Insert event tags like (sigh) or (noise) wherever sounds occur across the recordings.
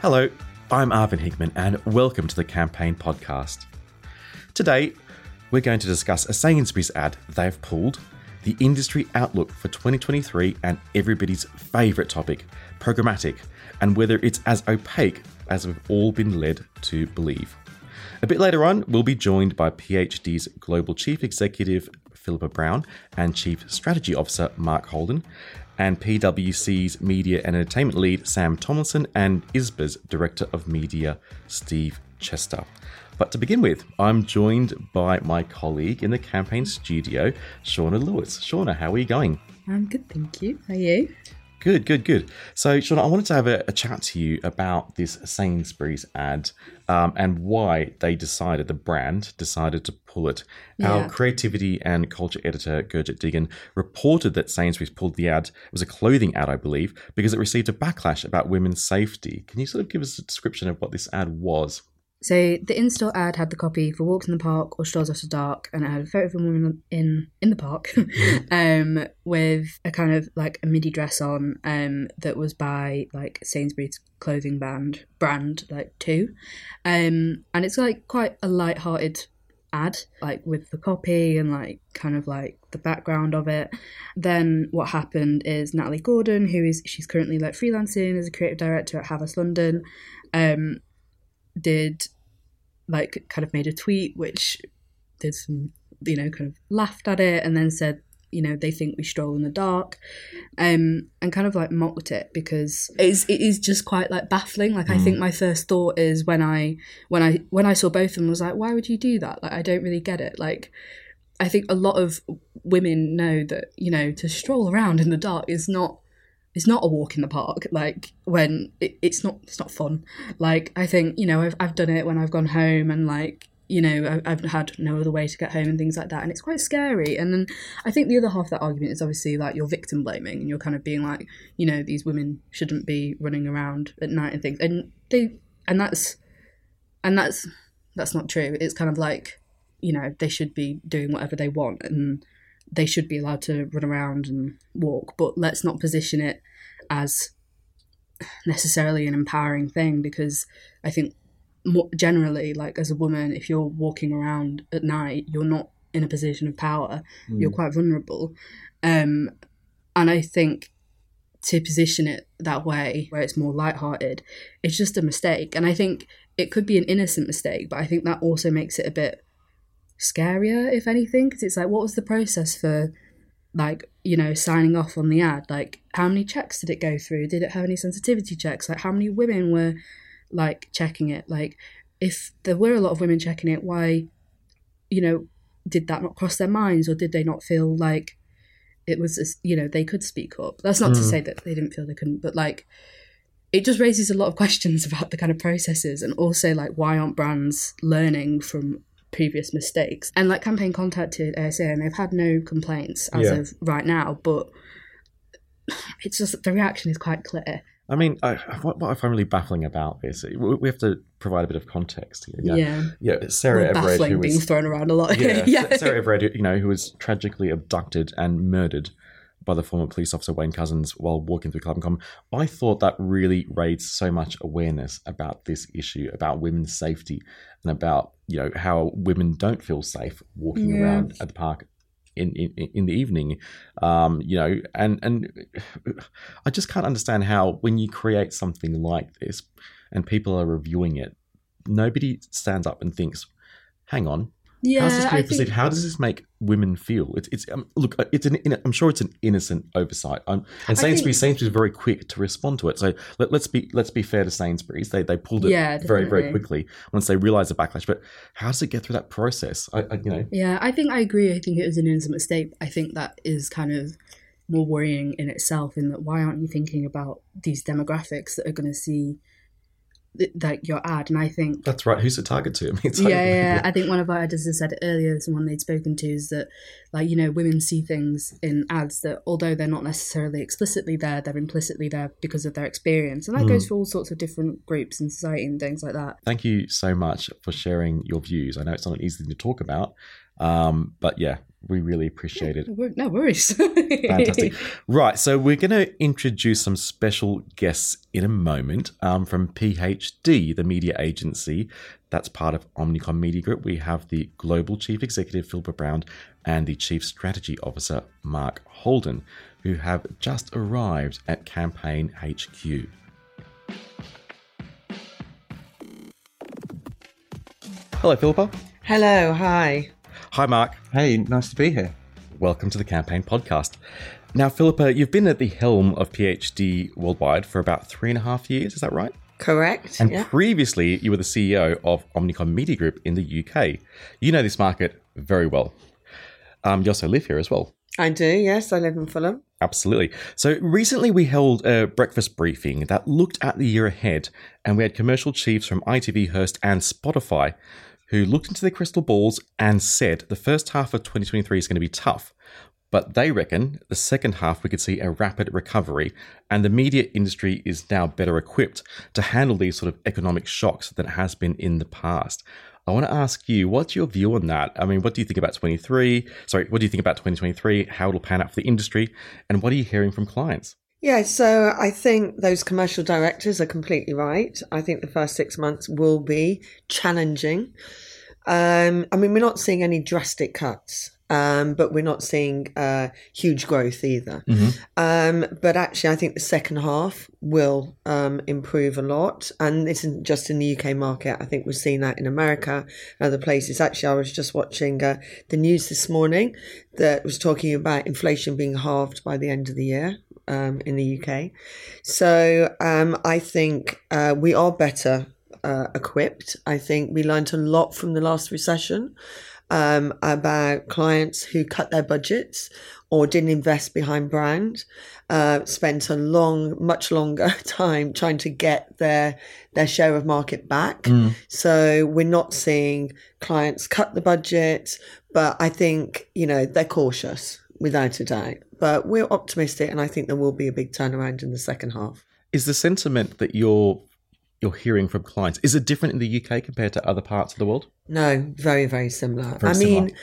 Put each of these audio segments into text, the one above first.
Hello, I'm Arvind Hickman, and welcome to the Campaign Podcast. Today, we're going to discuss a Sainsbury's ad they've pulled, the industry outlook for 2023, and everybody's favourite topic, programmatic, and whether it's as opaque as we've all been led to believe. A bit later on, we'll be joined by PHD's Global Chief Executive Philippa Brown and Chief Strategy Officer Mark Holden, and PwC's Media and Entertainment Lead Sam Tomlinson, and ISBA's Director of Media Steve Chester. But to begin with, I'm joined by my colleague in the campaign studio, Shauna Lewis. Shauna, how are you going? I'm good, thank you. How are you? Good, good, good. So, Shauna, I wanted to have a, a chat to you about this Sainsbury's ad um, and why they decided, the brand decided to pull it. Yeah. Our creativity and culture editor, Gurjit Degun, reported that Sainsbury's pulled the ad. It was a clothing ad, I believe, because it received a backlash about women's safety. Can you sort of give us a description of what this ad was? So the in-store ad had the copy for walks in the park or strolls after dark, and it had a photo of a woman in in the park, (laughs) um, with a kind of like a midi dress on, um, that was by like Sainsbury's clothing band brand like Tu, um, and it's like quite a light-hearted ad, like with the copy and like kind of like the background of it. Then what happened is Natalie Gordon, who is she's currently like freelancing as a creative director at Havas London, um, did like kind of made a tweet which did some you know kind of laughed at it and then said you know they think we stroll in the dark um and kind of like mocked it because it is it is just quite like baffling. Like i think my first thought is when i when i when i saw both of them was like why would you do that? Like i don't really get it. Like i think a lot of women know that you know to stroll around in the dark is not it's not a walk in the park like when it, it's not it's not fun. Like i think you know I've, I've done it when i've gone home and like you know I, i've had no other way to get home and things like that and it's quite scary. And then i think the other half of that argument is obviously like you're victim blaming and you're kind of being like you know these women shouldn't be running around at night and things. And they and that's and that's that's not true. It's kind of like you know they should be doing whatever they want and they should be allowed to run around and walk but let's not position it as necessarily an empowering thing because i think more generally like as a woman if you're walking around at night you're not in a position of power. You're quite vulnerable. Um and i think to position it that way where it's more lighthearted it's just a mistake. And i think it could be an innocent mistake but i think that also makes it a bit scarier if anything because it's like what was the process for like you know signing off on the ad like how many checks did it go through? Did it have any sensitivity checks? Like how many women were like checking it? Like if there were a lot of women checking it why you know did that not cross their minds or did they not feel like it was as- you know they could speak up? That's not to hmm. say that they didn't feel they couldn't but like it just raises a lot of (laughs) questions about the kind of processes and also like why aren't brands learning from previous mistakes and like campaign contacted ASA and they've had no complaints as Yeah. of right now but it's just the reaction is quite clear I mean, I, what, what I find really baffling about this, we have to provide a bit of context here. yeah, Yeah, Sarah Well, Everard, baffling who being thrown around a lot yeah, (laughs) yeah Sarah Everard, you know, who was tragically abducted and murdered by the former police officer Wayne Couzens while walking through Clapham Common. I thought that really raised so much awareness about this issue, about women's safety, and about you know how women don't feel safe walking Yeah. around at the park. In, in, in the evening, um, you know, and and (sighs) I just can't understand how when you create something like this and people are reviewing it, nobody stands up and thinks, "Hang on, yeah How's this being think- How does this make women feel? It's, it's um, look, uh, it's an. in- I'm sure it's an innocent oversight. Um, and Sainsbury's, think- Sainsbury's very quick to respond to it. So let, let's be let's be fair to Sainsbury's. They they pulled it Yeah, very very quickly once they realised the backlash. But how does it get through that process? I, I you know. Yeah, I think I agree. I think it was an innocent mistake. I think that is kind of more worrying in itself. In that, why aren't you thinking about these demographics that are going to see like your ad? And I think That's right. Who's the target to? (laughs) I mean, it's yeah, like- yeah, yeah. (laughs) I think one of our editors said earlier, someone they'd spoken to, is that, like, you know, women see things in ads that, although they're not necessarily explicitly there, they're implicitly there because of their experience. And that Mm. goes for all sorts of different groups in society and things like that. Thank you so much for sharing your views. I know it's not an easy thing to talk about, um, but yeah, We really appreciate it. No worries. (laughs) Fantastic. Right, so we're going to introduce some special guests in a moment um, from PHD, the media agency that's part of Omnicom Media Group. We have the Global Chief Executive, Philippa Brown, and the Chief Strategy Officer, Mark Holden, who have just arrived at Campaign HQ. Hello, Philippa. Hello, hi. Hi, Mark. Hey, nice to be here. Welcome to the Campaign Podcast. Now, Philippa, you've been at the helm of PHD worldwide for about three and a half years, is that right? Correct. And yeah. previously, you were the CEO of Omnicom Media Group in the UK. You know this market very well. Um, you also live here as well. I do, yes. I live in Fulham. Absolutely. So recently we held a breakfast briefing that looked at the year ahead, and we had commercial chiefs from ITV, Hearst, and Spotify who looked into their crystal balls and said the first half of 2023 is going to be tough. But they reckon the second half we could see a rapid recovery, and the media industry is now better equipped to handle these sort of economic shocks than it has been in the past. I want to ask you, what's your view on that? I mean, what do you think about 23? Sorry, what do you think about 2023? How it'll pan out for the industry? And what are you hearing from clients? Yeah, so I think those commercial directors are completely right. I think the first six months will be challenging. Um, I mean, we're not seeing any drastic cuts. Um, but we're not seeing uh, huge growth either. Mm-hmm. Um, but actually, I think the second half will um, improve a lot. And this isn't just in the UK market. I think we're seeing that in America and other places. Actually, I was just watching uh, the news this morning that was talking about inflation being halved by the end of the year. Um, in the UK. So um, I think uh, we are better uh, equipped. I think we learned a lot from the last recession um, about clients who cut their budgets or didn't invest behind brand, uh, spent a long, much longer (laughs) time trying to get their their share of market back. Mm. So we're not seeing clients cut the budget, but I think you know they're cautious without a doubt. But we're optimistic, and I think there will be a big turnaround in the second half. Is the sentiment that you're you're hearing from clients is it different in the UK compared to other parts of the world? No, very very similar. Very I similar. mean.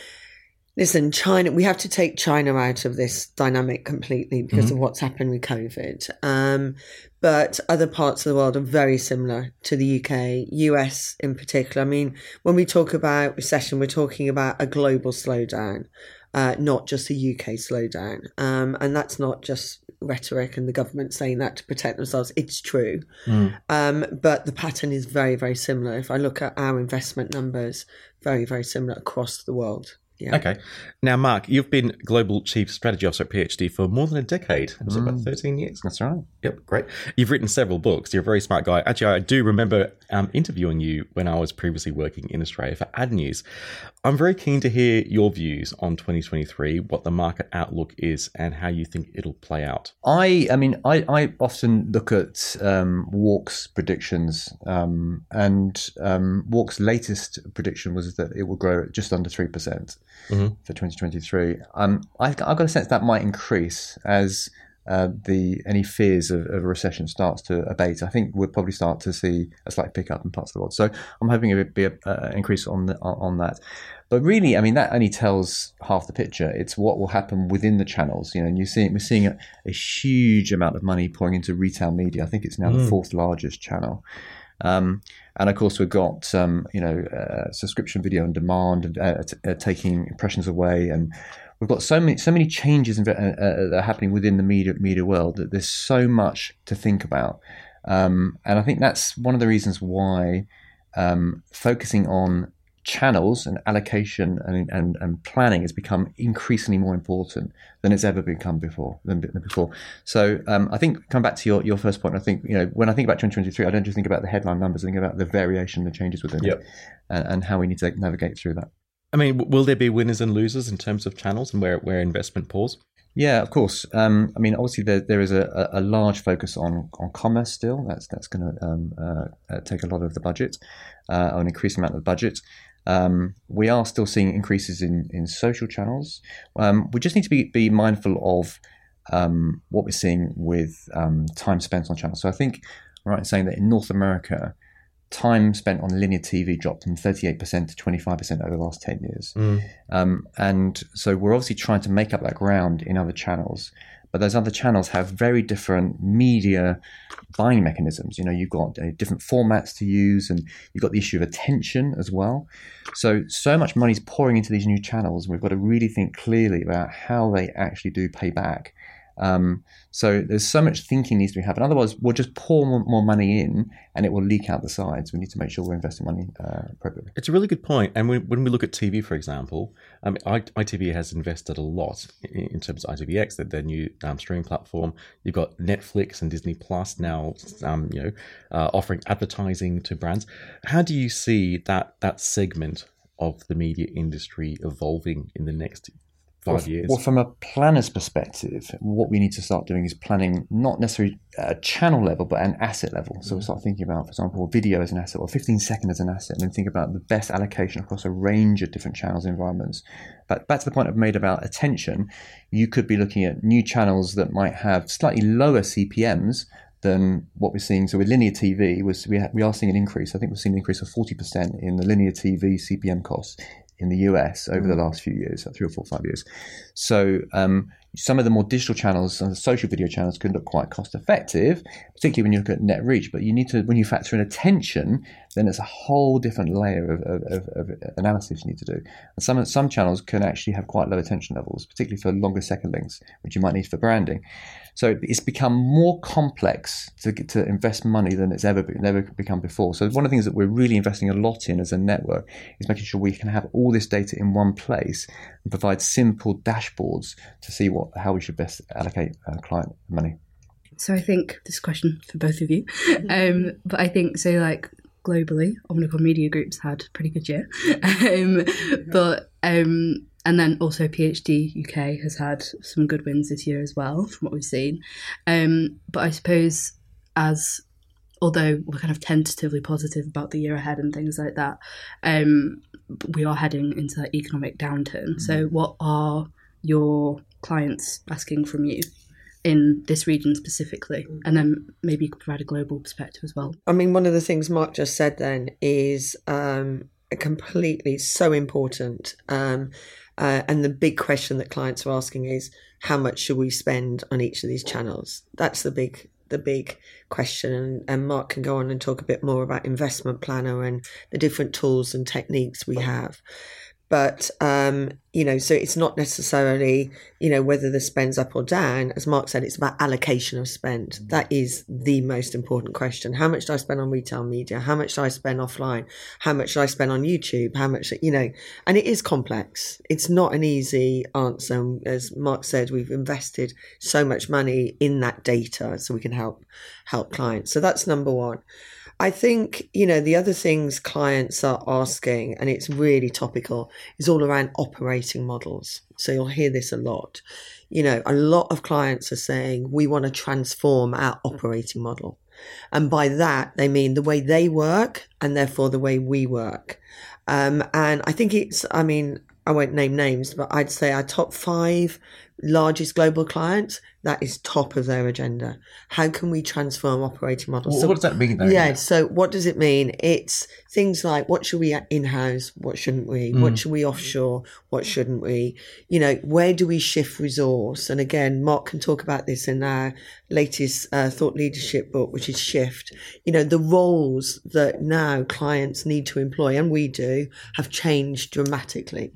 Listen, China, we have to take China out of this dynamic completely because of what's happened with COVID. Um, but other parts of the world are very similar to the UK, US in particular. I mean, when we talk about recession, we're talking about a global slowdown, uh, not just a UK slowdown. Um, and that's not just rhetoric and the government saying that to protect themselves. It's true. Um, but the pattern is very, very similar. If I look at our investment numbers, very, very similar across the world. Yeah. Okay. Now, Mark, you've been Global Chief Strategy Officer at PHD for more than a decade. Was mm. it about mm. 13 years? That's right. Yep, great. You've written several books. You're a very smart guy. Actually, I do remember um, interviewing you when I was previously working in Australia for Ad News. I'm very keen to hear your views on 2023, what the market outlook is, and how you think it'll play out. I, I mean, I, I often look at um, WARC's predictions, um, and um, WARC's latest prediction was that it will grow at just under 3% mm-hmm. for 2023. Um, I, have got a sense that might increase as uh, the any fears of, of, a recession starts to abate. I think we'll probably start to see a slight pickup in parts of the world. So I'm hoping it would be an uh, increase on the, on that. But really, I mean, that only tells half the picture. It's what will happen within the channels, you know. And you see, we're seeing a, a huge amount of money pouring into retail media. I think it's now mm. the fourth largest channel. Um, and of course, we've got um, you know uh, subscription video on demand uh, t- uh, taking impressions away, and we've got so many so many changes in, uh, uh, that are happening within the media media world that there's so much to think about. Um, and I think that's one of the reasons why um, focusing on channels and allocation and, and, and planning has become increasingly more important than it's ever become before than, than before. So um, I think come back to your, your first point. I think you know when I think about 2023, I don't just think about the headline numbers. I think about the variation, the changes within Yep. it, and, and how we need to navigate through that. I mean, will there be winners and losers in terms of channels and where, where investment pours? Yeah, of course. Um, I mean, obviously, there, there is a, a large focus on, on commerce still. That's that's going to um, uh, take a lot of the budget, uh, or an increased amount of the budget. Um, we are still seeing increases in, in social channels. Um, we just need to be, be mindful of um, what we're seeing with um, time spent on channels. So I think I'm right in saying that in North America, time spent on linear TV dropped from 38% to 25% over the last 10 years. Um, and so we're obviously trying to make up that ground in other channels. But those other channels have very different media buying mechanisms. You know, you've got uh, different formats to use, and you've got the issue of attention as well. So, so much money is pouring into these new channels. And we've got to really think clearly about how they actually do pay back. Um, so there's so much thinking needs to be happening. Otherwise, we'll just pour more, more, money in, and it will leak out the sides. We need to make sure we're investing money uh, appropriately. It's a really good point. And when, when we look at TV, for example, um, ITV has invested a lot in, in terms of ITVX, their, their new um, streaming platform. You've got Netflix and Disney Plus now, um, you know, uh, offering advertising to brands. How do you see that that segment of the media industry evolving in the next five well, years? Well, from a planner's perspective, what we need to start doing is planning not necessarily a channel level, but an asset level. So we mm-hmm. start thinking about, for example, video as an asset or 15 second as an asset, and then think about the best allocation across a range of different channels and environments. But back to the point I've made about attention, you could be looking at new channels that might have slightly lower CPMs than what we're seeing. So with linear TV, was we, ha- we are seeing an increase. I think we've seen an increase of 40% in the linear TV CPM costs in the US over the last few years, three or four, five years. So um, some of the more digital channels and the social video channels can look quite cost effective, particularly when you look at net reach. But you need to, when you factor in attention, then it's a whole different layer of, of, of, of analysis you need to do. And some some channels can actually have quite low attention levels, particularly for longer second links, which you might need for branding. So it's become more complex to to invest money than it's ever been, never become before. So one of the things that we're really investing a lot in as a network is making sure we can have all this data in one place and provide simple dashboards to see what how we should best allocate uh, client money. So I think this question for both of you, um, but I think so like globally, Omnicom Media Group's had a pretty good year, (laughs) um, but um, and then also PHD UK has had some good wins this year as well, from what we've seen. Um, but I suppose as although we're kind of tentatively positive about the year ahead and things like that, um, we are heading into that economic downturn. So, what are your clients asking from you? In this region specifically, and then maybe you could provide a global perspective as well. I mean, one of the things Mark just said then is um, completely so important. Um, uh, and the big question that clients are asking is, how much should we spend on each of these channels? That's the big the big question and, and Mark can go on and talk a bit more about investment planner and the different tools and techniques we have but um, you know so it's not necessarily you know whether the spend's up or down. As mark said it's about allocation of spend. That is the most important question. How much do i spend on retail media? How much do i spend offline? How much do i spend on youtube? How much you know and it is complex. It's not an easy answer. As mark said we've invested so much money in that data so we can help help clients. So that's number one I think, you know, the other things clients are asking, and it's really topical, is all around operating models. So you'll hear this a lot. You know, a lot of clients are saying, we want to transform our operating model. And by that, they mean the way they work and therefore the way we work. Um, and I think it's, I mean, I won't name names, but I'd say our top five largest global clients, that is top of their agenda. How can we transform operating models? Well, So- what does that mean, though? yeah. So what does it mean? It's things like what should we in house? What shouldn't we? What should we offshore? What shouldn't we? You know, where do we shift resource? And again, Mark can talk about this in our latest uh, thought leadership book, which is Shift. You know, the roles that now clients need to employ, and we do, have changed dramatically.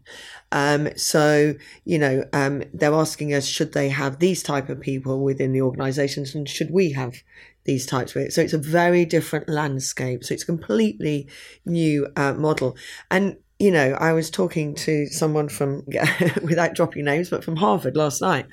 Um, so, you know, um, they're asking us, should they have these type of people within the organisations and should we have these types of it? So it's a very different landscape. So it's a completely new uh, model. And, you know, I was talking to someone from, (laughs) without dropping names, but from Harvard last night.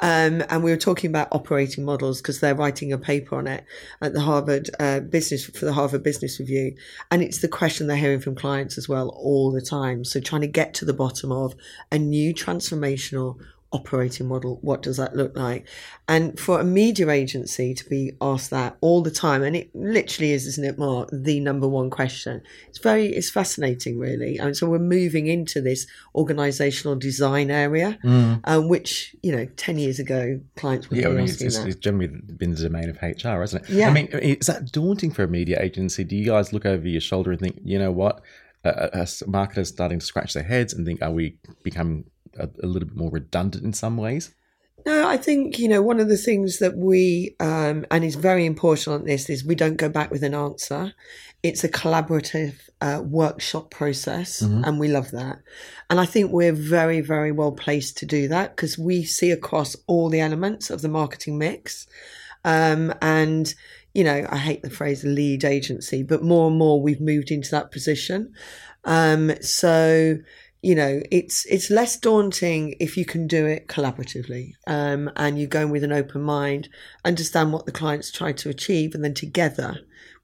Um, and we were talking about operating models because they're writing a paper on it at the Harvard uh, Business, for the Harvard Business Review. And it's the question they're hearing from clients as well all the time. So trying to get to the bottom of a new transformational operating model, what does that look like? And for a media agency to be asked that all the time, and it literally is, isn't it, Mark, the number one question. It's very, it's fascinating, really. And so we're moving into this organizational design area, mm. um, which, you know, 10 years ago, clients would yeah, I mean, it's, that. it's generally been the domain of HR, hasn't it? Yeah. I mean, is that daunting for a media agency? Do you guys look over your shoulder and think, you know what? Uh, uh, marketers starting to scratch their heads and think, are we becoming a, a little bit more redundant in some ways? No, I think, you know, one of the things that we, um, and is very important on this, is we don't go back with an answer. It's a collaborative uh, workshop process, mm-hmm. and we love that. And I think we're very, very well placed to do that because we see across all the elements of the marketing mix. Um, and, you know, I hate the phrase lead agency, but more and more we've moved into that position. Um, so, you know it's it's less daunting if you can do it collaboratively um, and you go in with an open mind understand what the clients try to achieve and then together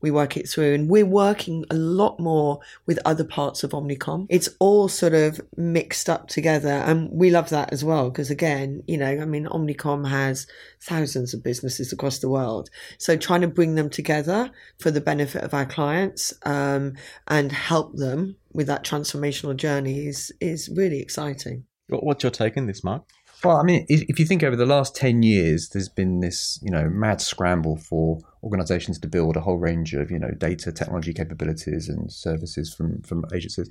we work it through. And we're working a lot more with other parts of omnicom. It's all sort of mixed up together and we love that as well because again you know i mean omnicom has thousands of businesses across the world. So trying to bring them together for the benefit of our clients um, and help them with that transformational journey is is really exciting what's your take on this mark well, I mean, if, if you think over the last 10 years, there's been this, you know, mad scramble for organizations to build a whole range of, you know, data technology capabilities and services from, from agencies.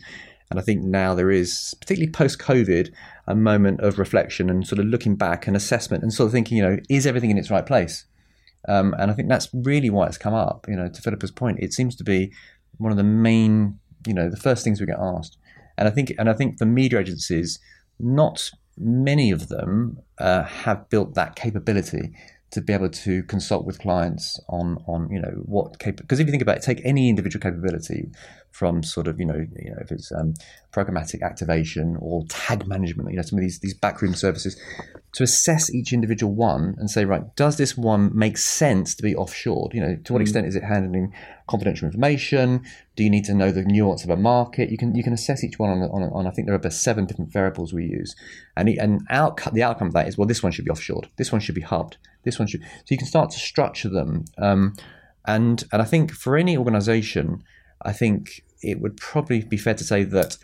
And I think now there is, particularly post COVID, a moment of reflection and sort of looking back and assessment and sort of thinking, you know, is everything in its right place? Um, and I think that's really why it's come up. You know, to Philippa's point, it seems to be one of the main, you know, the first things we get asked. And I think, and I think for media agencies, not many of them uh, have built that capability to be able to consult with clients on on you know what because if you think about it, take any individual capability from sort of you know you know if it's um, programmatic activation or tag management you know some of these these backroom services to assess each individual one and say right does this one make sense to be offshored you know to what mm. extent is it handling confidential information do you need to know the nuance of a market you can you can assess each one on on, on I think there are about seven different variables we use and the, and out, the outcome of that is well this one should be offshored this one should be hubbed this one should. So you can start to structure them. Um, and and I think for any organization, I think it would probably be fair to say that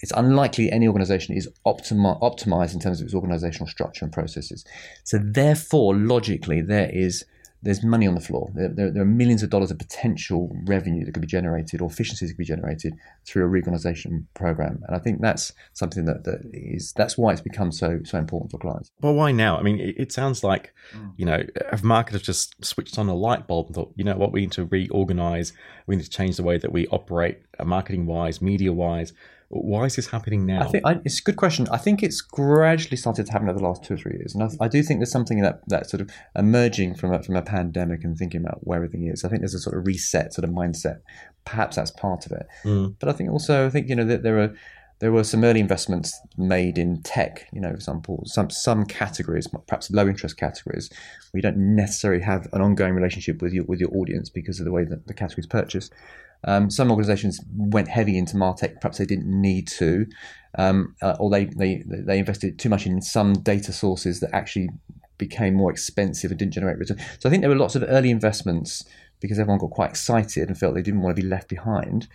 it's unlikely any organization is optimi- optimized in terms of its organizational structure and processes. So therefore, logically, there is there's money on the floor. There, there, there, are millions of dollars of potential revenue that could be generated or efficiencies that could be generated through a reorganization program. And I think that's something that, that is that's why it's become so so important for clients. Well, why now? I mean, it, it sounds like mm. you know, if marketers just switched on a light bulb and thought, you know what, we need to reorganize, we need to change the way that we operate, uh, marketing wise, media wise why is this happening now? I think I, it's a good question. I think it's gradually started to happen over the last two or three years, and I, I do think there's something that that sort of emerging from a, from a pandemic and thinking about where everything is. I think there's a sort of reset sort of mindset. Perhaps that's part of it, mm. but I think also I think you know that there are there were some early investments made in tech. You know, for example, some some categories, perhaps low interest categories, we don't necessarily have an ongoing relationship with your with your audience because of the way that the categories purchase. Um, some organisations went heavy into Martech, perhaps they didn't need to, um, uh, or they, they they invested too much in some data sources that actually became more expensive and didn't generate return. So I think there were lots of early investments because everyone got quite excited and felt they didn't want to be left behind.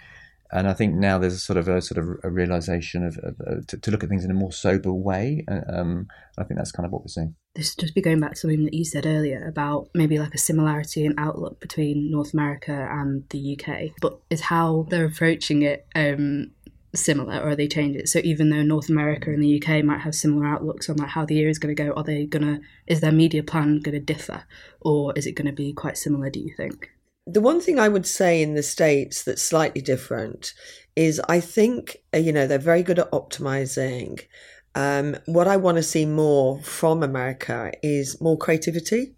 And I think now there's a sort of a sort of a realization of, of, of to, to, look at things in a more sober way. Uh, um, I think that's kind of what we're seeing this just be going back to something that you said earlier about maybe like a similarity in outlook between North America and the UK, but is how they're approaching it um, similar or are they change it? So even though North America and the UK might have similar outlooks on like how the year is going to go, are they to is their media plan going to differ, or is it going to be quite similar? Do you think? The one thing I would say in the states that's slightly different is I think uh, you know they're very good at optimizing um, what I want to see more from America is more creativity.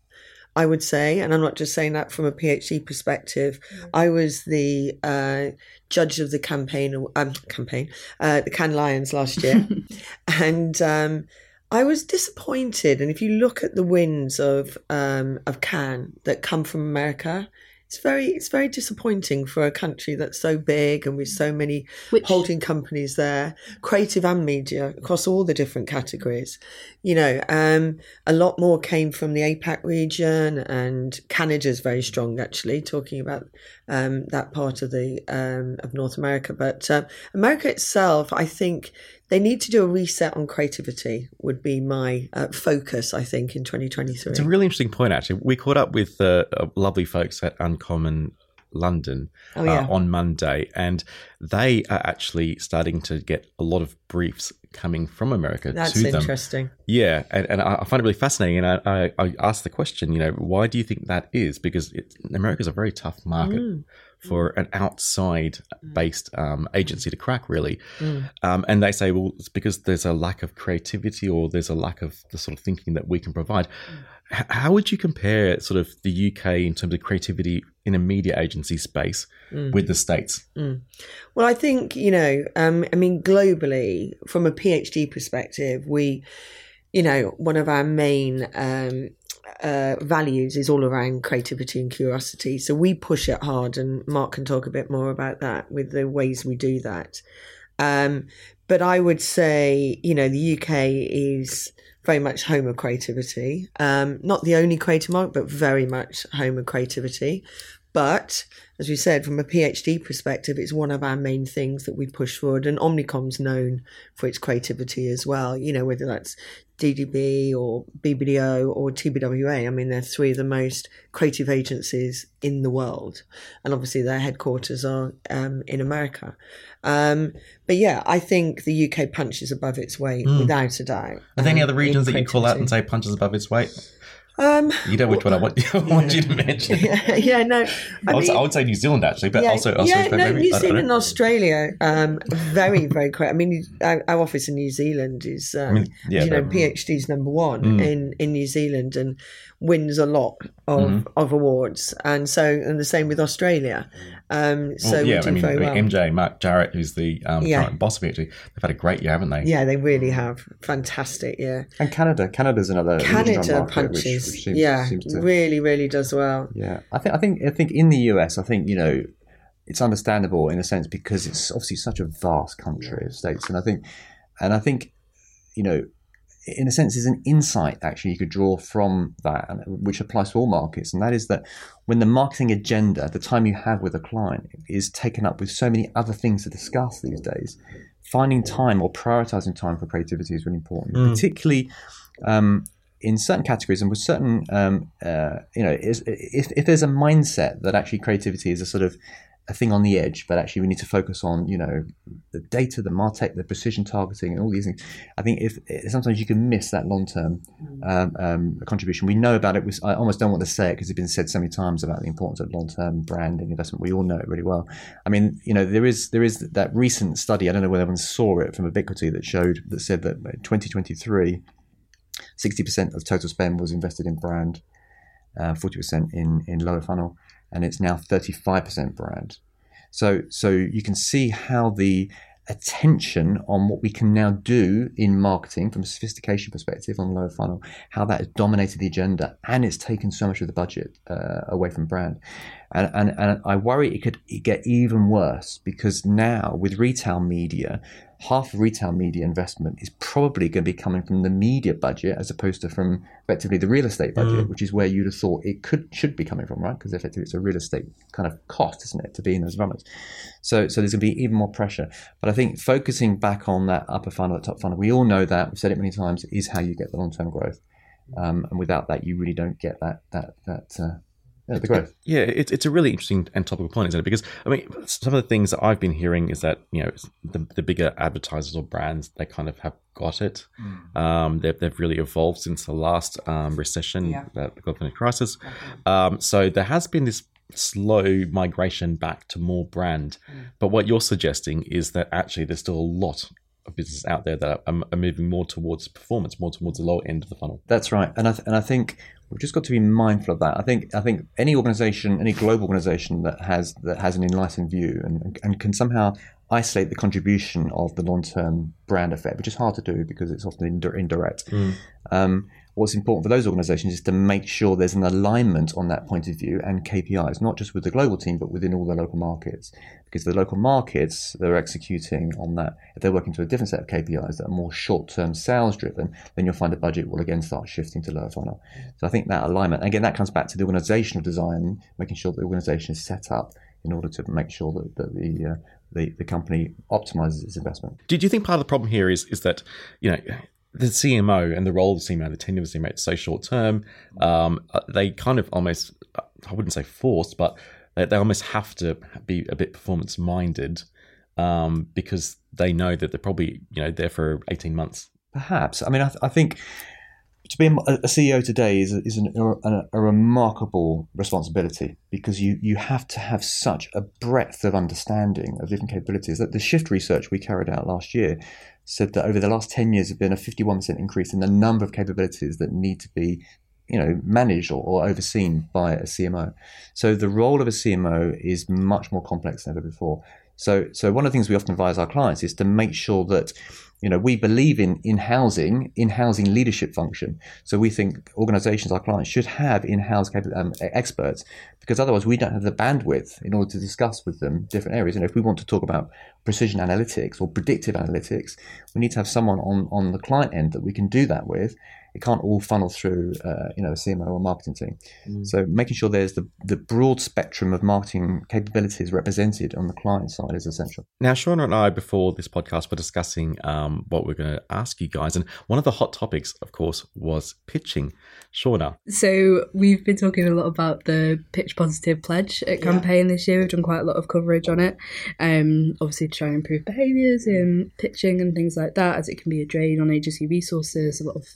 I would say, and I'm not just saying that from a PHD perspective. Mm. I was the uh, judge of the campaign, um, campaign, uh, the Cannes Lions last year, (laughs) and um, I was disappointed. And if you look at the wins of um, of Cannes that come from America, it's very it's very disappointing for a country that's so big and with so many Which- holding companies there, creative and media across all the different categories. You know, um, a lot more came from the APAC region, and Canada's very strong actually. Talking about um, that part of the um, of North America, but uh, America itself, I think they need to do a reset on creativity. Would be my uh, focus, I think, in 2023. It's a really interesting point, actually. We caught up with uh, uh, lovely folks at Uncommon London Oh, yeah. uh, on Monday, and they are actually starting to get a lot of briefs coming from America That's interesting. Yeah, and, and I find it really fascinating. And I, I, I asked the question, you know, why do you think that is? Because it, America's a very tough market Mm. for an outside based um, agency to crack, really. Mm. Um, and they say, well, it's because there's a lack of creativity or there's a lack of the sort of thinking that we can provide. H- how would you compare sort of the UK in terms of creativity in a media agency space Mm. with the States? Well, I think, you know, um, I mean, globally, from a PHD perspective, we, you know, one of our main um, uh, values is all around creativity and curiosity. So we push it hard, and Mark can talk a bit more about that with the ways we do that. Um, but I would say, you know, the UK is very much home of creativity. Um, not the only creative market, but very much home of creativity. But as we said, from a PHD perspective, it's one of our main things that we push forward. And Omnicom's known for its creativity as well, you know, whether that's DDB or BBDO or TBWA. I mean, they're three of the most creative agencies in the world. And obviously, their headquarters are um, in America. Um, but yeah, I think the UK punches above its weight without a doubt. Are there any um, other regions that you call out and say punches above its weight? Um, You know which one I want, (laughs) I want you to mention. (laughs) yeah, yeah, no. I, would, say- I would say New Zealand actually, but also, also yeah, no, maybe, New Zealand and. Australia, um, very, very quick. I mean, our, our office in New Zealand is, um, mean, yeah, you know, they're- PHD's number one Mm. in, in New Zealand and wins a lot of, Mm-hmm. of awards. And so, and the same with Australia. Um, so Well, yeah, we do I mean, well. MJ, Mark Jarrett, who's the um, Yeah. current boss of PHD, they've had a great year, haven't they? yeah, they really have. Fantastic, yeah. And Canada, Canada's another regional Canada market which, punches. which seems, yeah, seems to really, really does well. Yeah, I think I think I think in the US, I think you know it's understandable in a sense because it's obviously such a vast country of states, and I think and I think you know in a sense is an insight actually you could draw from that, which applies to all markets, and that is that when the marketing agenda, the time you have with a client, is taken up with so many other things to discuss these days, finding time or prioritizing time for creativity is really important, particularly. Um, in certain categories and with certain, um, uh, you know, is, if, if there's a mindset that actually creativity is a sort of a thing on the edge, but actually we need to focus on, you know, the data, the martech, the precision targeting, and all these things. I think if sometimes you can miss that long term um, um, contribution. We know about it. We, I almost don't want to say it because it's been said so many times about the importance of long term branding investment. We all know it really well. I mean, you know, there is there is that recent study. I don't know whether anyone saw it from Ebiquity that showed that said that in 2023. 60% of total spend was invested in brand, uh, 40% in, in lower funnel, and it's now 35% brand. So, so you can see how the attention on what we can now do in marketing from a sophistication perspective on lower funnel, how that has dominated the agenda and it's taken so much of the budget uh, away from brand. And, and, and I worry it could get even worse because now with retail media, half of retail media investment is probably going to be coming from the media budget as opposed to from effectively the real estate budget, which is where you'd have thought it could should be coming from, right? Because effectively it's a real estate kind of cost, isn't it, to be in those environments. So so there's going to be even more pressure. But I think focusing back on that upper funnel, that top funnel, we all know that we've said it many times, is how you get the long term growth. Um, and without that, you really don't get that that that uh, yeah, the growth. Yeah, it's it's a really interesting and topical point, isn't it? Because I mean, some of the things that I've been hearing is that you know the, the bigger advertisers or brands they kind of have got it. Um, they've they've really evolved since the last um, recession, Yeah. the global financial crisis. Um, so there has been this slow migration back to more brand. But what you're suggesting is that actually there's still a lot of businesses out there that are, are moving more towards performance, more towards the lower end of the funnel. That's right, and I th- and I think we've just got to be mindful of that. I think I think any organisation, any global organisation that has that has an enlightened view and and can somehow isolate the contribution of the long term brand effect, which is hard to do because it's often ind- indirect. Um, what's important for those organizations is to make sure there's an alignment on that point of view and KPIs, not just with the global team, but within all the local markets. Because the local markets, they're executing on that. If they're working to a different set of KPIs that are more short term sales driven, then you'll find the budget will again start shifting to lower funnel. So I think that alignment, again, that comes back to the organizational design, making sure the organization is set up in order to make sure that, that the, uh, the, the company optimizes its investment. Do, do you think part of the problem here is is that you know the CMO and the role of the CMO, the tenure of the CMO, is so short term. Um, uh, they kind of almost, I wouldn't say forced, but they, they almost have to be a bit performance minded um, because they know that they're probably you know there for eighteen months. Perhaps. I mean, I, th- I think to be a, CEO today is, is an, a, a, remarkable responsibility because you, you have to have such a breadth of understanding of different capabilities. That the shift research we carried out last year said that over the last 10 years, there's been a 51% increase in the number of capabilities that need to be you know, managed or, or, overseen by a CMO. So the role of a CMO is much more complex than ever before. So, so one of the things we often advise our clients is to make sure that you know, we believe in in housing, in housing leadership function. So we think organisations, our clients, should have in-house um, experts because otherwise we don't have the bandwidth in order to discuss with them different areas. And if we want to talk about precision analytics or predictive analytics, we need to have someone on on the client end that we can do that with it can't all funnel through, uh, you know, a CMO or marketing team. Mm. So making sure there's the, the broad spectrum of marketing capabilities represented on the client side is essential. Now, Shauna and I, before this podcast, were discussing um, what we're going to ask you guys. And one of the hot topics, of course, was pitching. Shauna. So we've been talking a lot about the Pitch Positive Pledge at campaign yeah. this year. We've done quite a lot of coverage on it. Um, obviously to try and improve behaviours in pitching and things like that, as it can be a drain on agency resources, a lot of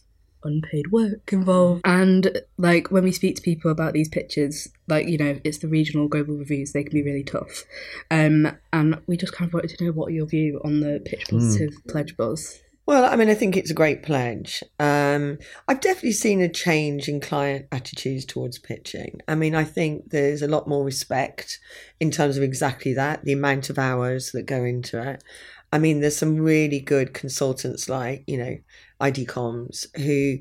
unpaid work involved. And like when we speak to people about these pitches, like you know, it's the regional global reviews, they can be really tough. Um, and we just kind of wanted to know what your view on the pitch hmm. positive mm. pledge was. Well, I mean, I think it's a great pledge. Um, I've definitely seen a change in client attitudes towards pitching. I mean, I think there's a lot more respect in terms of exactly that, the amount of hours that go into it. I mean, there's some really good consultants like, you know, ID Comms who,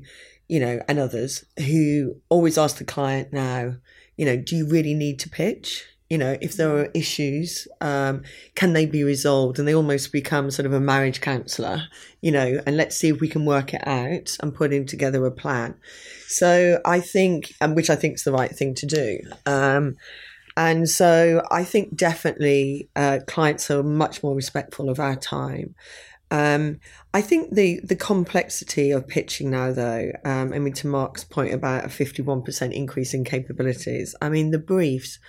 you know, and others who always ask the client now, you know, do you really need to pitch? You know, if there are issues, um, can they be resolved? And they almost become sort of a marriage counsellor, you know, and let's see if we can work it out and putting together a plan. So I think, and which I think is the right thing to do. Um, and so I think definitely uh, clients are much more respectful of our time. Um, I think the the complexity of pitching now, though, um, I mean, to Mark's point about a fifty one percent increase in capabilities, I mean, the briefs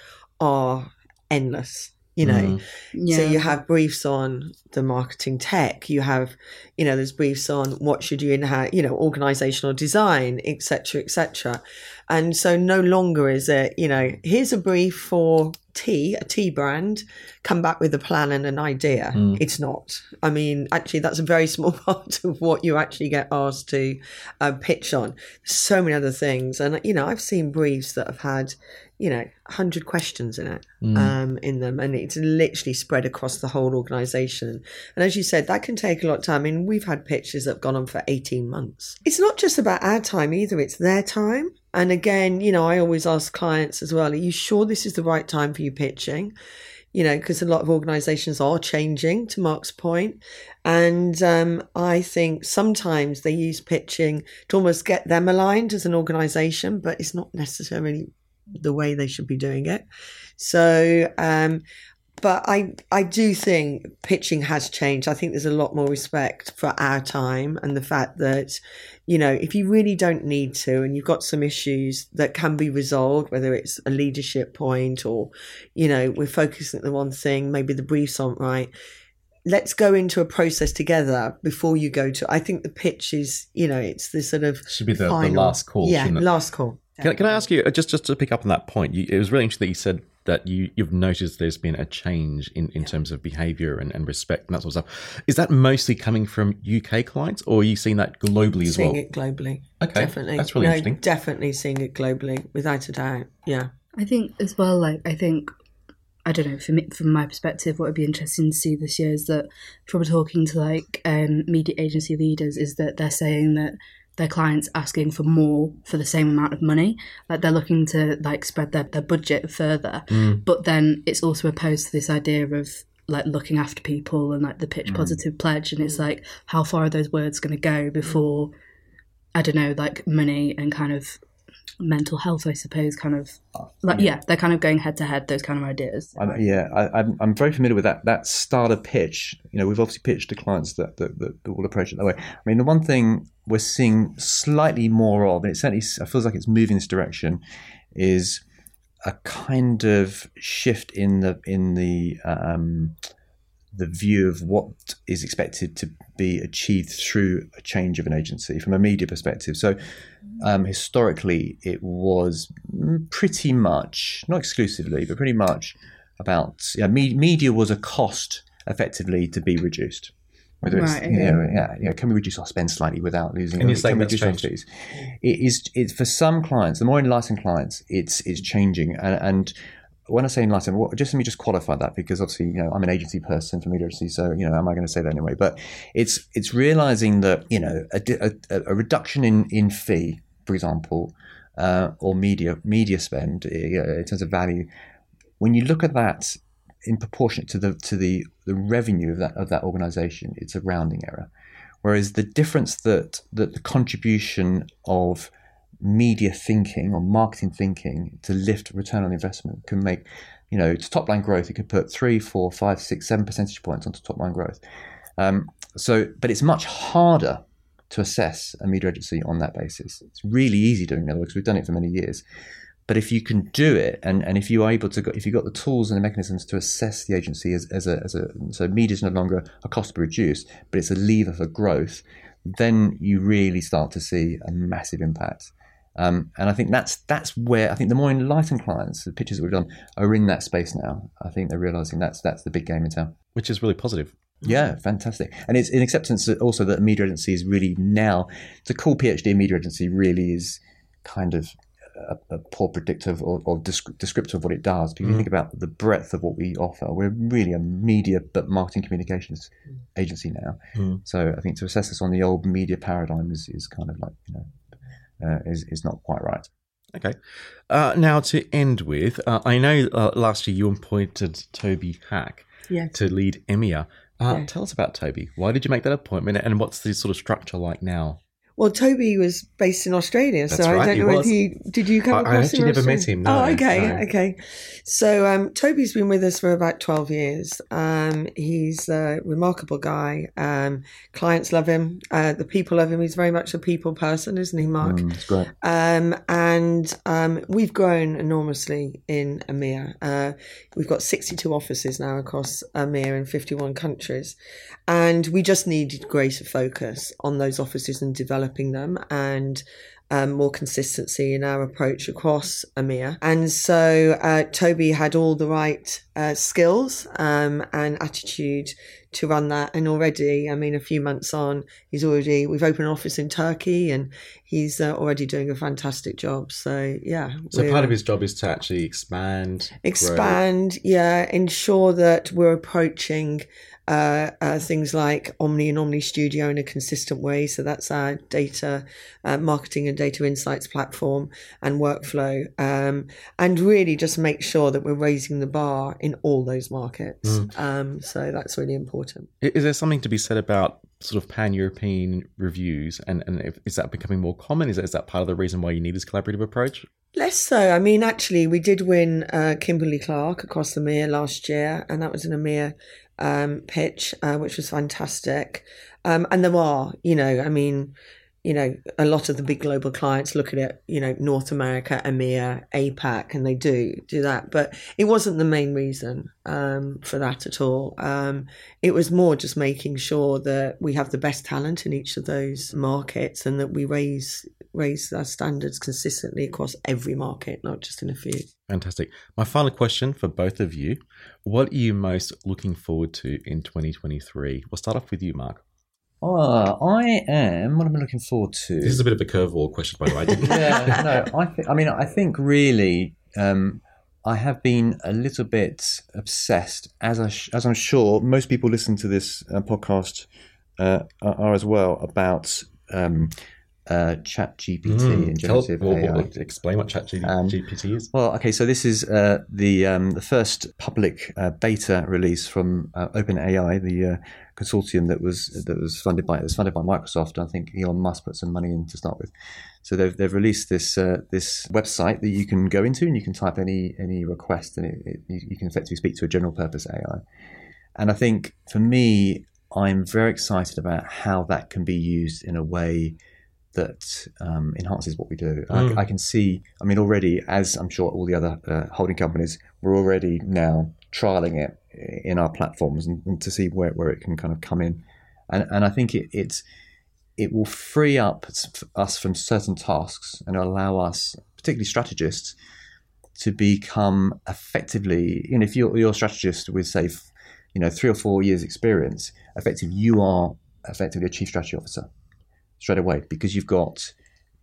are endless you know mm. yeah. so you have briefs on the marketing tech you have you know there's briefs on what should you inherit you know organizational design etc etc and so no longer is it you know here's a brief for tea a tea brand come back with a plan and an idea mm. it's not i mean actually that's a very (laughs) small part of what you actually get asked to uh, pitch on so many other things and you know i've seen briefs that have had you know, 100 questions in it, mm. um, in them, and it's literally spread across the whole organization. And as you said, that can take a lot of time. I mean, we've had pitches that have gone on for 18 months. It's not just about our time either, it's their time. And again, you know, I always ask clients as well, are you sure this is the right time for you pitching? You know, because a lot of organizations are changing, to Mark's point. And um, I think sometimes they use pitching to almost get them aligned as an organization, but it's not necessarily the way they should be doing it. So, um, but I I do think pitching has changed. I think there's a lot more respect for our time and the fact that you know if you really don't need to and you've got some issues that can be resolved, whether it's a leadership point or you know we're focusing on the one thing, maybe the briefs aren't right. Let's go into a process together before you go to. I think the pitch is, you know, it's the sort of should be the, the last call. Yeah, last call. Can, can I ask you uh, just just to pick up on that point? You, it was really interesting that you said that you you've noticed there's been a change in, in terms of behaviour and, and respect and that sort of stuff. Is that mostly coming from UK clients, or are you seeing that globally as seeing well? Seeing it globally, okay, definitely. That's really no, interesting. Definitely seeing it globally, without a doubt. Yeah, I think as well. Like I think I don't know, from me, from my perspective, what would be interesting to see this year is that from talking to like um, media agency leaders is that they're saying that their clients asking for more for the same amount of money. Like they're looking to like spread their, their budget further. Mm. But then it's also opposed to this idea of like looking after people and like the pitch mm. positive pledge. And it's like, how far are those words going to go before, I don't know, like money and kind of mental health, I suppose, kind of uh, like, yeah, they're kind of going head to head, those kind of ideas. I'm, yeah, I, I'm, I'm very familiar with that that starter pitch. You know, we've obviously pitched to clients that, that, that, that will approach it that way. I mean, the one thing we're seeing slightly more of, and it certainly feels like it's moving this direction, is a kind of shift in the in the um, the view of what is expected to be achieved through a change of an agency from a media perspective. So, um, historically, it was pretty much, not exclusively, but pretty much about yeah, me- media was a cost effectively to be reduced. Whether it's, Right, you know, yeah, yeah, can we reduce our spend slightly without losing? And you're can saying we that's reduce our changed? fees? It is. It's for some clients, the more enlightened clients, it's it's changing. And, and when I say enlightened, what, just let me just qualify that because obviously, you know, I'm an agency person for media agency, so you know, am I going to say that anyway? But it's it's realizing that you know a, a, a reduction in in fee, for example, uh, or media media spend uh, in terms of value. When you look at that in proportion to the to the the revenue of that of that organization, it's a rounding error. Whereas the difference that that the contribution of media thinking or marketing thinking to lift return on investment can make, you know, to top line growth, it could put three, four, five, six, seven percentage points onto top line growth. Um, so, but it's much harder to assess a media agency on that basis. It's really easy doing that because we've done it for many years. But if you can do it, and, and if you're able to, go, if you've got the tools and the mechanisms to assess the agency as, as a, as a so media is no longer a cost to reduce, but it's a lever for growth, then you really start to see a massive impact. Um, and I think that's that's where I think the more enlightened clients, the pitches that we've done, are in that space now. I think they're realizing that's that's the big game in town. which is really positive. Yeah, fantastic. And it's in acceptance also that a media agency is really now to call PHD a media agency really is kind of a, a poor predictive or, or descriptive of what it does. Because you think about the breadth of what we offer, we're really a media but marketing communications agency now. Mm. So I think to assess us on the old media paradigm is, is kind of like you know uh, is is not quite right. Okay. Uh, now to end with, uh, I know uh, last year you appointed Toby Hack Yes. to lead EMEA. Uh, Yeah. Tell us about Toby. Why did you make that appointment, and what's the sort of structure like now? Well, Toby was based in Australia, so That's I don't know whether was. you did you come I- I across actually him? never met him, no, oh, okay, no. okay. So um, Toby's been with us for about twelve years. Um, he's a remarkable guy. Um, clients love him. Uh, the people love him. He's very much a people person, isn't he, Mark? Mm, it's great. Um, and um, we've grown enormously in EMEA. Uh, we've got 62 offices now across EMEA in 51 countries. And we just needed greater focus on those offices and developing them and um, more consistency in our approach across EMEA. And so uh, Toby had all the right uh, skills um, and attitude to run that. And already, I mean, a few months on, he's already, we've opened an office in Turkey and he's uh, already doing a fantastic job. So, yeah. So part of his job is to actually expand, grow. expand yeah ensure that we're approaching uh, uh, things like omni and omni studio in a consistent way so that's our data uh, marketing and data insights platform and workflow um, and really just make sure that we're raising the bar in all those markets um, so that's really important Is there something to be said about sort of pan-European reviews, and and if, is that becoming more common? Is that, is that part of the reason why you need this collaborative approach? Less so. I mean, actually, we did win uh, Kimberly Clark across the EMEA last year, and that was an EMEA um, pitch, uh, which was fantastic. Um, and there are, you know, I mean, you know, a lot of the big global clients look at it, you know, North America, EMEA, APAC, and they do do that. But it wasn't the main reason um, for that at all. Um, it was more just making sure that we have the best talent in each of those markets and that we raise raise our standards consistently across every market, not just in a few. Fantastic. My final question for both of you: What are you most looking forward to in 2023? We'll start off with you, Mark. Ah, I am. What am I looking forward to? This is a bit of a curveball question, by the way. (laughs) Yeah, no, I think. I mean, I think really, um, I have been a little bit obsessed, as I sh- as I'm sure most people listen to this uh, podcast uh, are, are as well about um, uh, Chat GPT mm, and generative tell, AI. Well, explain what Chat GPT um, is. Well, okay, so this is uh, the um, the first public uh, beta release from uh, OpenAI, the uh, consortium that was that was funded by it was funded by Microsoft. I think Elon Musk put some money in to start with. So they've, they've released this uh, this website that you can go into and you can type any any request and it, it, you can effectively speak to a general purpose AI. And I think for me, I'm very excited about how that can be used in a way that um, enhances what we do. Mm. I, I, can see, I mean, already, as I'm sure all the other uh, holding companies, we're already now trialing it in our platforms and, and, to see where, where it can kind of come in. And, and I think it, it's, it will free up us from certain tasks and allow us, particularly strategists, to become effectively, you know, if you're, you're a strategist with, say, you know, three or four years experience, effectively, you are effectively a chief strategy officer straight away because you've got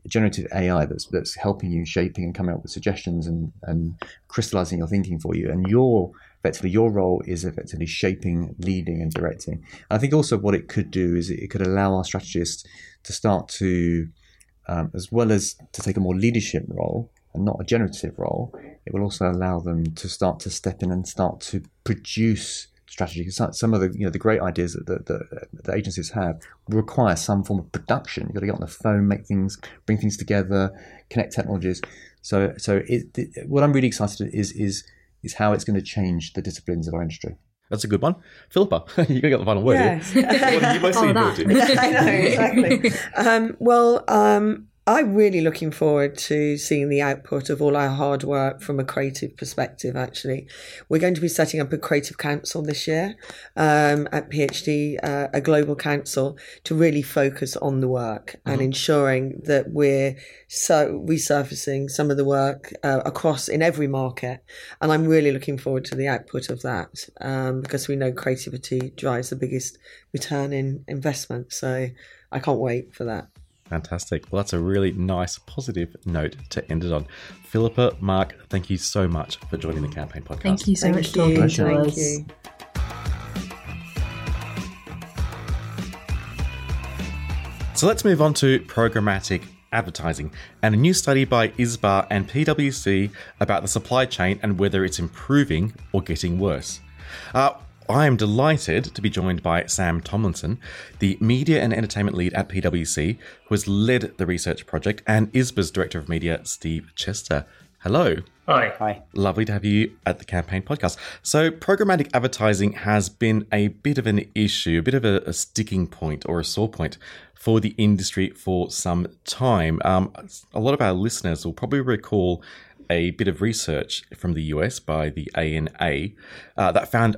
generative AI that's that's helping you shaping and coming up with suggestions and and crystallizing your thinking for you. And your effectively your role is effectively shaping, leading, and directing. I think also what it could do is it could allow our strategists to start to, um, as well as to take a more leadership role and not a generative role, it will also allow them to start to step in and start to produce strategy. Some of the you know the great ideas that the, the, the, agencies have require some form of production. You've got to get on the phone, make things, bring things together, connect technologies. So so it, it, what I'm really excited is is is how it's going to change the disciplines of our industry. That's a good one. Philippa, you're going to get the final word yes. here. (laughs) what are you mostly (laughs) I know, exactly. (laughs) um, well, um, I'm really looking forward to seeing the output of all our hard work from a creative perspective, actually. We're going to be setting up a creative council this year um, at PHD, uh, a global council, to really focus on the work mm-hmm. and ensuring that we're so resurfacing some of the work uh, across in every market. And I'm really looking forward to the output of that um, because we know creativity drives the biggest return in investment. So I can't wait for that. Fantastic. Well, that's a really nice, positive note to end it on. Philippa, Mark, thank you so much for joining the campaign podcast. Thank you so thank much for talking to thank us. You. So let's move on to programmatic advertising and a new study by ISBA and PwC about the supply chain and whether it's improving or getting worse. Uh, I am delighted to be joined by Sam Tomlinson, the media and entertainment lead at PwC, who has led the research project, and ISBA's director of media, Steve Chester. Hello. Hi. Hi. Lovely to have you at the campaign podcast. So, programmatic advertising has been a bit of an issue, a bit of a, a sticking point or a sore point for the industry for some time. Um, a lot of our listeners will probably recall a bit of research from the US by the ANA uh, that found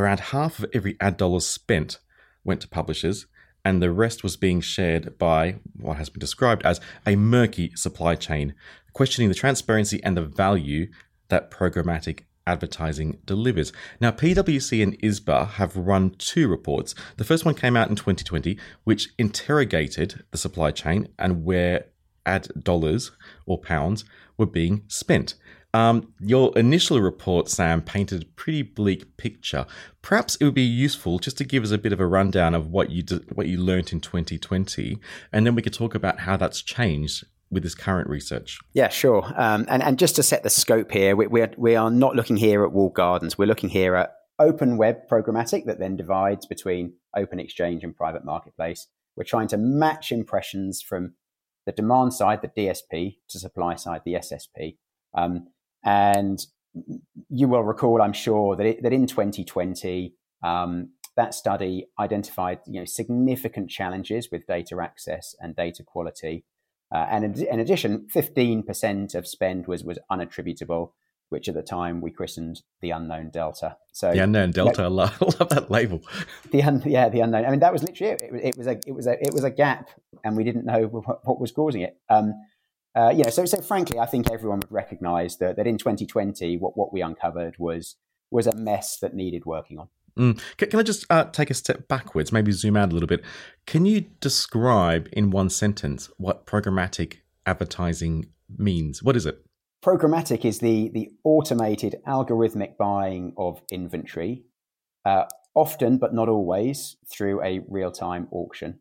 around half of every ad dollar spent went to publishers, and the rest was being shared by what has been described as a murky supply chain, questioning the transparency and the value that programmatic advertising delivers. Now, PwC and ISBA have run two reports. The first one came out in 2020, which interrogated the supply chain and where ad dollars or pounds were being spent. Um, your initial report, Sam, painted a pretty bleak picture. Perhaps it would be useful just to give us a bit of a rundown of what you did, what you learnt in 2020, and then we could talk about how that's changed with this current research. Yeah, sure. Um, and and just to set the scope here, we, we are, we are not looking here at walled gardens. We're looking here at open web programmatic that then divides between open exchange and private marketplace. We're trying to match impressions from the demand side, the DSP, to supply side, the SSP. Um, and you will recall, I'm sure, that, it, that in 2020, um, that study identified you know, significant challenges with data access and data quality. Uh, and in, addition, 15% of spend was, was unattributable, which at the time we christened the unknown delta. So the unknown delta, I love, (laughs) I love that label. The un, yeah, the unknown. I mean, that was literally it. It, it. was a it was a it was a gap, and we didn't know what, what was causing it. Um, uh, you know, so so frankly, I think everyone would recognise that that in 2020, what what we uncovered was was a mess that needed working on. Mm. Can, can, I just uh, take a step backwards, maybe zoom out a little bit? Can you describe in one sentence what programmatic advertising means? What is it? Programmatic is the the automated algorithmic buying of inventory, uh, often but not always through a real time auction.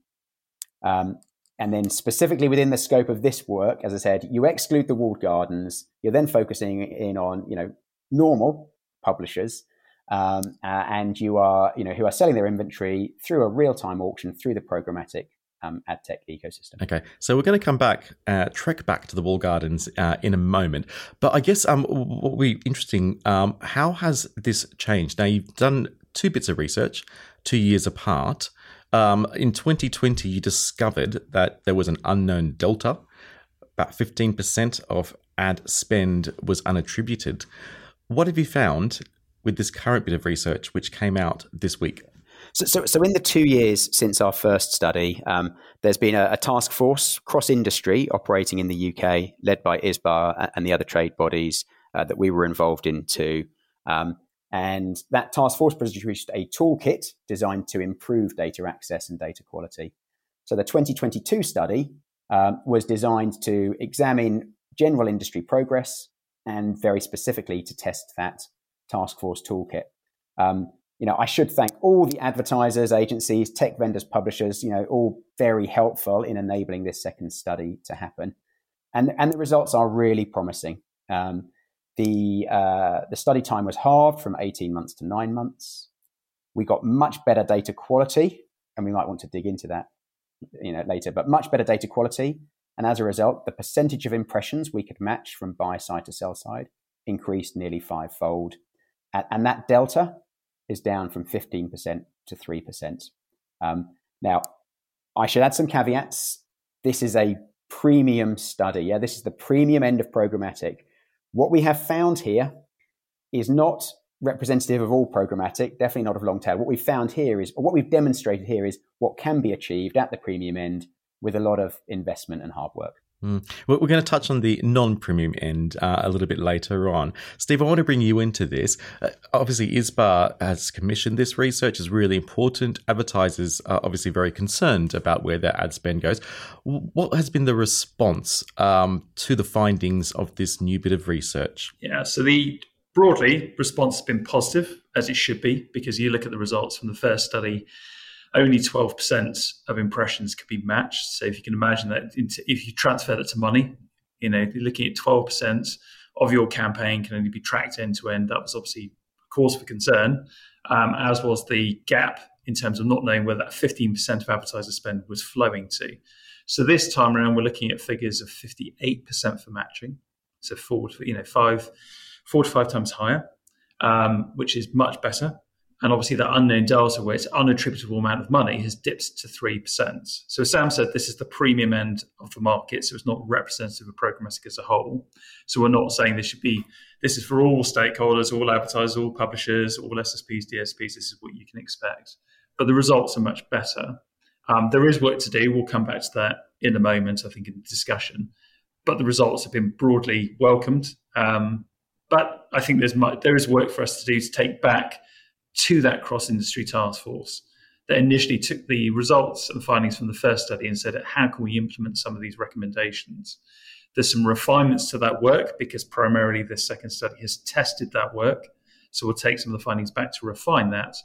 Um, and then specifically within the scope of this work, as I said, you exclude the walled gardens. You're then focusing in on you know normal publishers, um, uh, and you are you know who are selling their inventory through a real time auction through the programmatic um, ad tech ecosystem. Okay, so we're going to come back, uh, trek back to the wall gardens uh, in a moment. But I guess um, what would be interesting, um, how has this changed? Now, you've done two bits of research, two years apart. Um, in 2020, you discovered that there was an unknown delta. About 15% of ad spend was unattributed. What have you found with this current bit of research, which came out this week? So, so, so in the two years since our first study, um, there's been a, a task force cross industry operating in the UK, led by ISBA and the other trade bodies uh, that we were involved in too. Um, and that task force produced a toolkit designed to improve data access and data quality. So the 2022 study um, was designed to examine general industry progress and very specifically to test that task force toolkit. Um, you know, I should thank all the advertisers, agencies, tech vendors, publishers, you know, all very helpful in enabling this second study to happen. And, and the results are really promising. Um, the, uh, the study time was halved from 18 months to nine months. We got much better data quality, and we might want to dig into that you know, later, but much better data quality. And as a result, the percentage of impressions we could match from buy side to sell side increased nearly fivefold. And, that delta is down from 15% to 3%. Um, now, I should add some caveats. This is a premium study. Yeah, this is the premium end of programmatic. What we have found here is not representative of all programmatic, definitely not of long tail. What we've found here is, or what we've demonstrated here is what can be achieved at the premium end with a lot of investment and hard work. Mm. We're going to touch on the non premium end uh, a little bit later on. Steve, I want to bring you into this. Uh, obviously, ISBA has commissioned this research, is really important. Advertisers are obviously very concerned about where their ad spend goes. What has been the response um, to the findings of this new bit of research? Yeah, so the broadly response has been positive, as it should be, because you look at the results from the first study only 12% of impressions can be matched. So if you can imagine that if you transfer that to money, you know, you're looking at 12% of your campaign can only be tracked end to end. That was obviously cause for concern, um, as was the gap in terms of not knowing where that 15% of advertiser spend was flowing to. So this time around, we're looking at figures of 58% for matching. So four, you know, five, four to five times higher, um, which is much better and obviously that unknown delta where it's unattributable amount of money has dipped to 3%. So Sam said this is the premium end of the market, so it's not representative of programmatic as a whole. So we're not saying this should be, this is for all stakeholders, all advertisers, all publishers, all SSPs, DSPs, this is what you can expect. But the results are much better. Um, there is work to do. We'll come back to that in a moment, I think, in the discussion. But the results have been broadly welcomed. Um, but I think there's much, there is work for us to do to take back to that cross industry task force that initially took the results and findings from the first study and said, how can we implement some of these recommendations? There's some refinements to that work because primarily this second study has tested that work. So we'll take some of the findings back to refine that.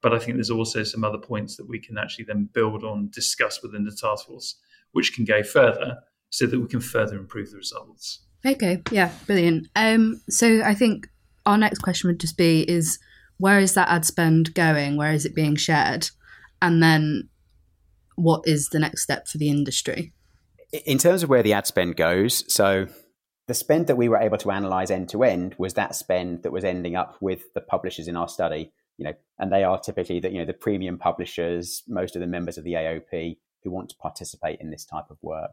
But I think there's also some other points that we can actually then build on, discuss within the task force, which can go further so that we can further improve the results. Okay, yeah, brilliant. Um, so I think our next question would just be is where is that ad spend going? Where is it being shared? And then what is the next step for the industry? In terms of where the ad spend goes, so the spend that we were able to analyze end to end was that spend that was ending up with the publishers in our study, you know, and they are typically the, you know, the premium publishers, most of the members of the AOP who want to participate in this type of work.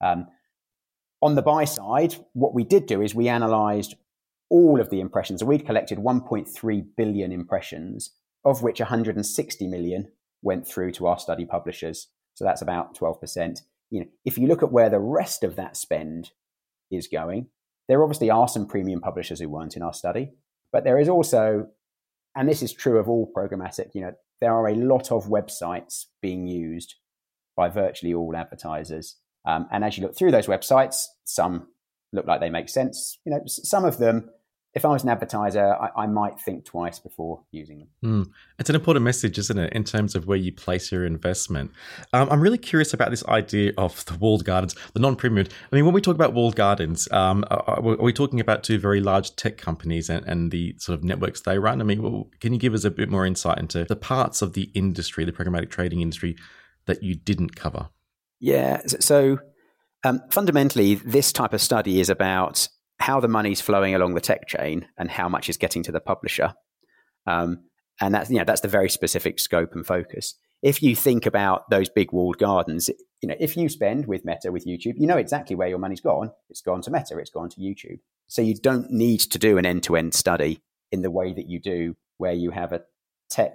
Um, on the buy side, what we did do is we analyzed all of the impressions. So we'd collected 1.3 billion impressions, of which 160 million went through to our study publishers. So that's about 12%. You know, if you look at where the rest of that spend is going, there obviously are some premium publishers who weren't in our study, but there is also, and this is true of all programmatic, you know, there are a lot of websites being used by virtually all advertisers. Um, and as you look through those websites, some look like they make sense. You know, some of them if I was an advertiser, I, I might think twice before using them. Mm. It's an important message, isn't it, in terms of where you place your investment? Um, I'm really curious about this idea of the walled gardens, the non-premium. I mean, when we talk about walled gardens, um, are, we talking about two very large tech companies and, and the sort of networks they run? I mean, well, can you give us a bit more insight into the parts of the industry, the programmatic trading industry, that you didn't cover? Yeah. So um, fundamentally, this type of study is about how the money's flowing along the tech chain and how much is getting to the publisher. Um, and that's you know that's the very specific scope and focus. If you think about those big walled gardens, you know, if you spend with Meta with YouTube, you know exactly where your money's gone. It's gone to Meta. It's gone to YouTube. So you don't need to do an end-to-end study in the way that you do where you have a tech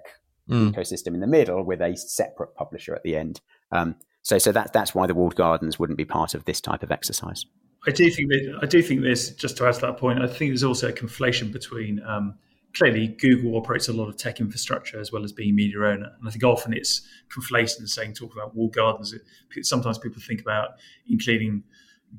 mm. ecosystem in the middle with a separate publisher at the end. Um, so so that that's why the walled gardens wouldn't be part of this type of exercise. I do think that I do think there's just to add to that point. I think there's also a conflation between um, clearly Google operates a lot of tech infrastructure as well as being media owner, and I think often it's conflated and saying talk about walled gardens. Sometimes people think about including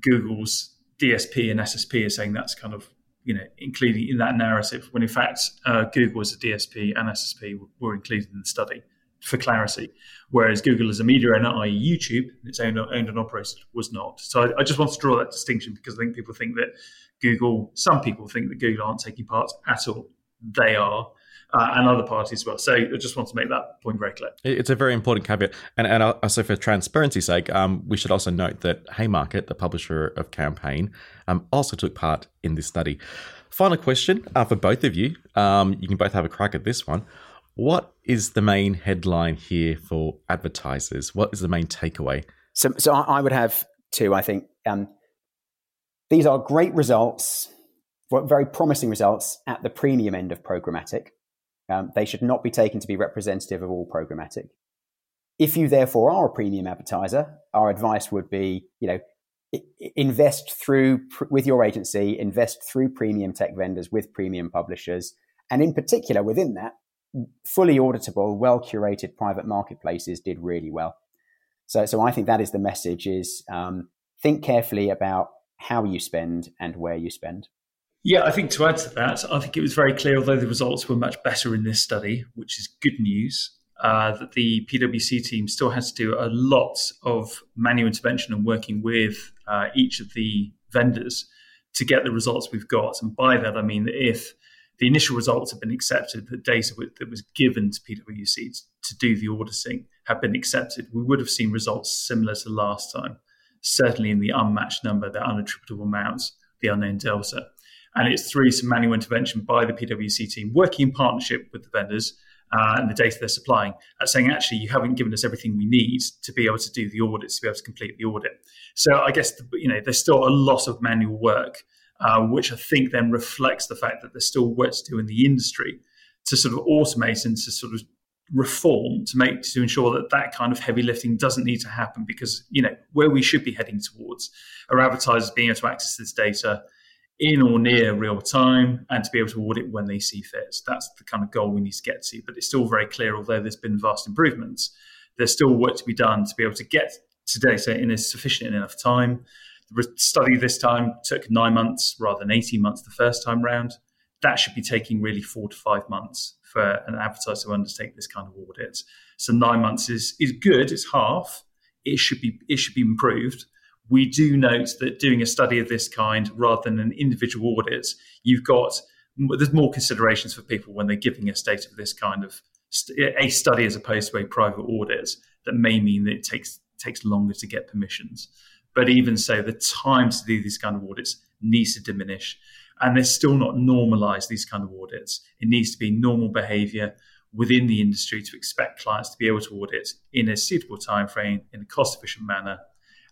Google's DSP and SSP as saying that's kind of you know including in that narrative when in fact uh, Google as a DSP and SSP were included in the study for clarity. Whereas Google as a media owner, i.e. YouTube, its owned and operated, was not. So I, I, just want to draw that distinction because I think people think that Google, some people think that Google aren't taking part at all. They are. Uh, and other parties as well. So I just want to make that point very clear. It's a very important caveat. And, and also for transparency's sake, um, we should also note that Haymarket, the publisher of Campaign, um, also took part in this study. Final question uh, for both of you. Um, you can both have a crack at this one. What is the main headline here for advertisers? What is the main takeaway? So, so I would have two. I think um, these are great results, very promising results at the premium end of programmatic. Um, they should not be taken to be representative of all programmatic. If you therefore are a premium advertiser, our advice would be, you know, invest through with your agency, invest through premium tech vendors with premium publishers, and in particular within that, fully auditable, well curated private marketplaces did really well. So, so I think that is the message: is um, think carefully about how you spend and where you spend. Yeah, I think to add to that, I think it was very clear, although the results were much better in this study, which is good news, uh, that the PwC team still has to do a lot of manual intervention and working with uh, each of the vendors to get the results we've got. And by that, I mean that if the initial results have been accepted, the data that was given to PwC to do the auditing have been accepted, we would have seen results similar to last time, certainly in the unmatched number, the unattributable amounts, the unknown delta. And it's through some manual intervention by the PwC team, working in partnership with the vendors uh, and the data they're supplying, saying, actually, you haven't given us everything we need to be able to do the audits, to be able to complete the audit. So I guess, you know, there's still a lot of manual work uh, which I think then reflects the fact that there's still work to do in the industry to sort of automate and to sort of reform to make to ensure that that kind of heavy lifting doesn't need to happen because you know where we should be heading towards are advertisers being able to access this data in or near real time and to be able to audit when they see fit. That's the kind of goal we need to get to. But it's still very clear, although there's been vast improvements, there's still work to be done to be able to get to data in a sufficient enough time the study this time took nine months rather than 18 months the first time round. That should be taking really four to five months for an advertiser to undertake this kind of audit. So nine months is is good. It's half. It should be it should be improved. We do note that doing a study of this kind rather than an individual audit, you've got there's more considerations for people when they're giving us data of this kind of a study as opposed to a private audit that may mean that it takes takes longer to get permissions. But even so, the time to do these kind of audits needs to diminish. And they're still not normalized, these kind of audits. It needs to be normal behavior within the industry to expect clients to be able to audit in a suitable time frame, in a cost efficient manner.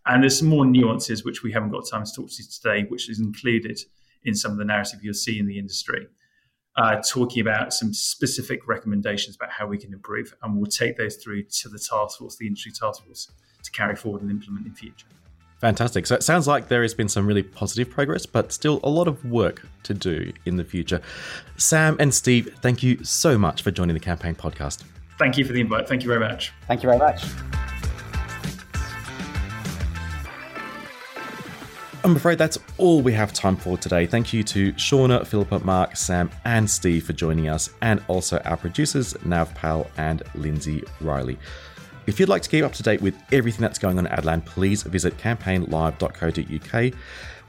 And there's some more nuances which we haven't got time to talk to today, which is included in some of the narrative you'll see in the industry. Uh, talking about some specific recommendations about how we can improve, and we'll take those through to the task force, the industry task force, to carry forward and implement in future. Fantastic. So it sounds like there has been some really positive progress, but still a lot of work to do in the future. Sam and Steve, thank you so much for joining the Campaign podcast. Thank you for the invite. Thank you very much. Thank you very much. I'm afraid that's all we have time for today. Thank you to Shauna, Philippa, Mark, Sam, and Steve for joining us, and also our producers, Nav Pal and Lindsay Riley. If you'd like to keep up to date with everything that's going on at Adland, please visit campaignlive.co.uk.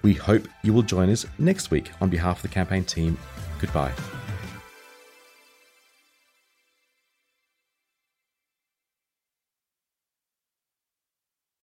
We hope you will join us next week. On behalf of the campaign team, goodbye.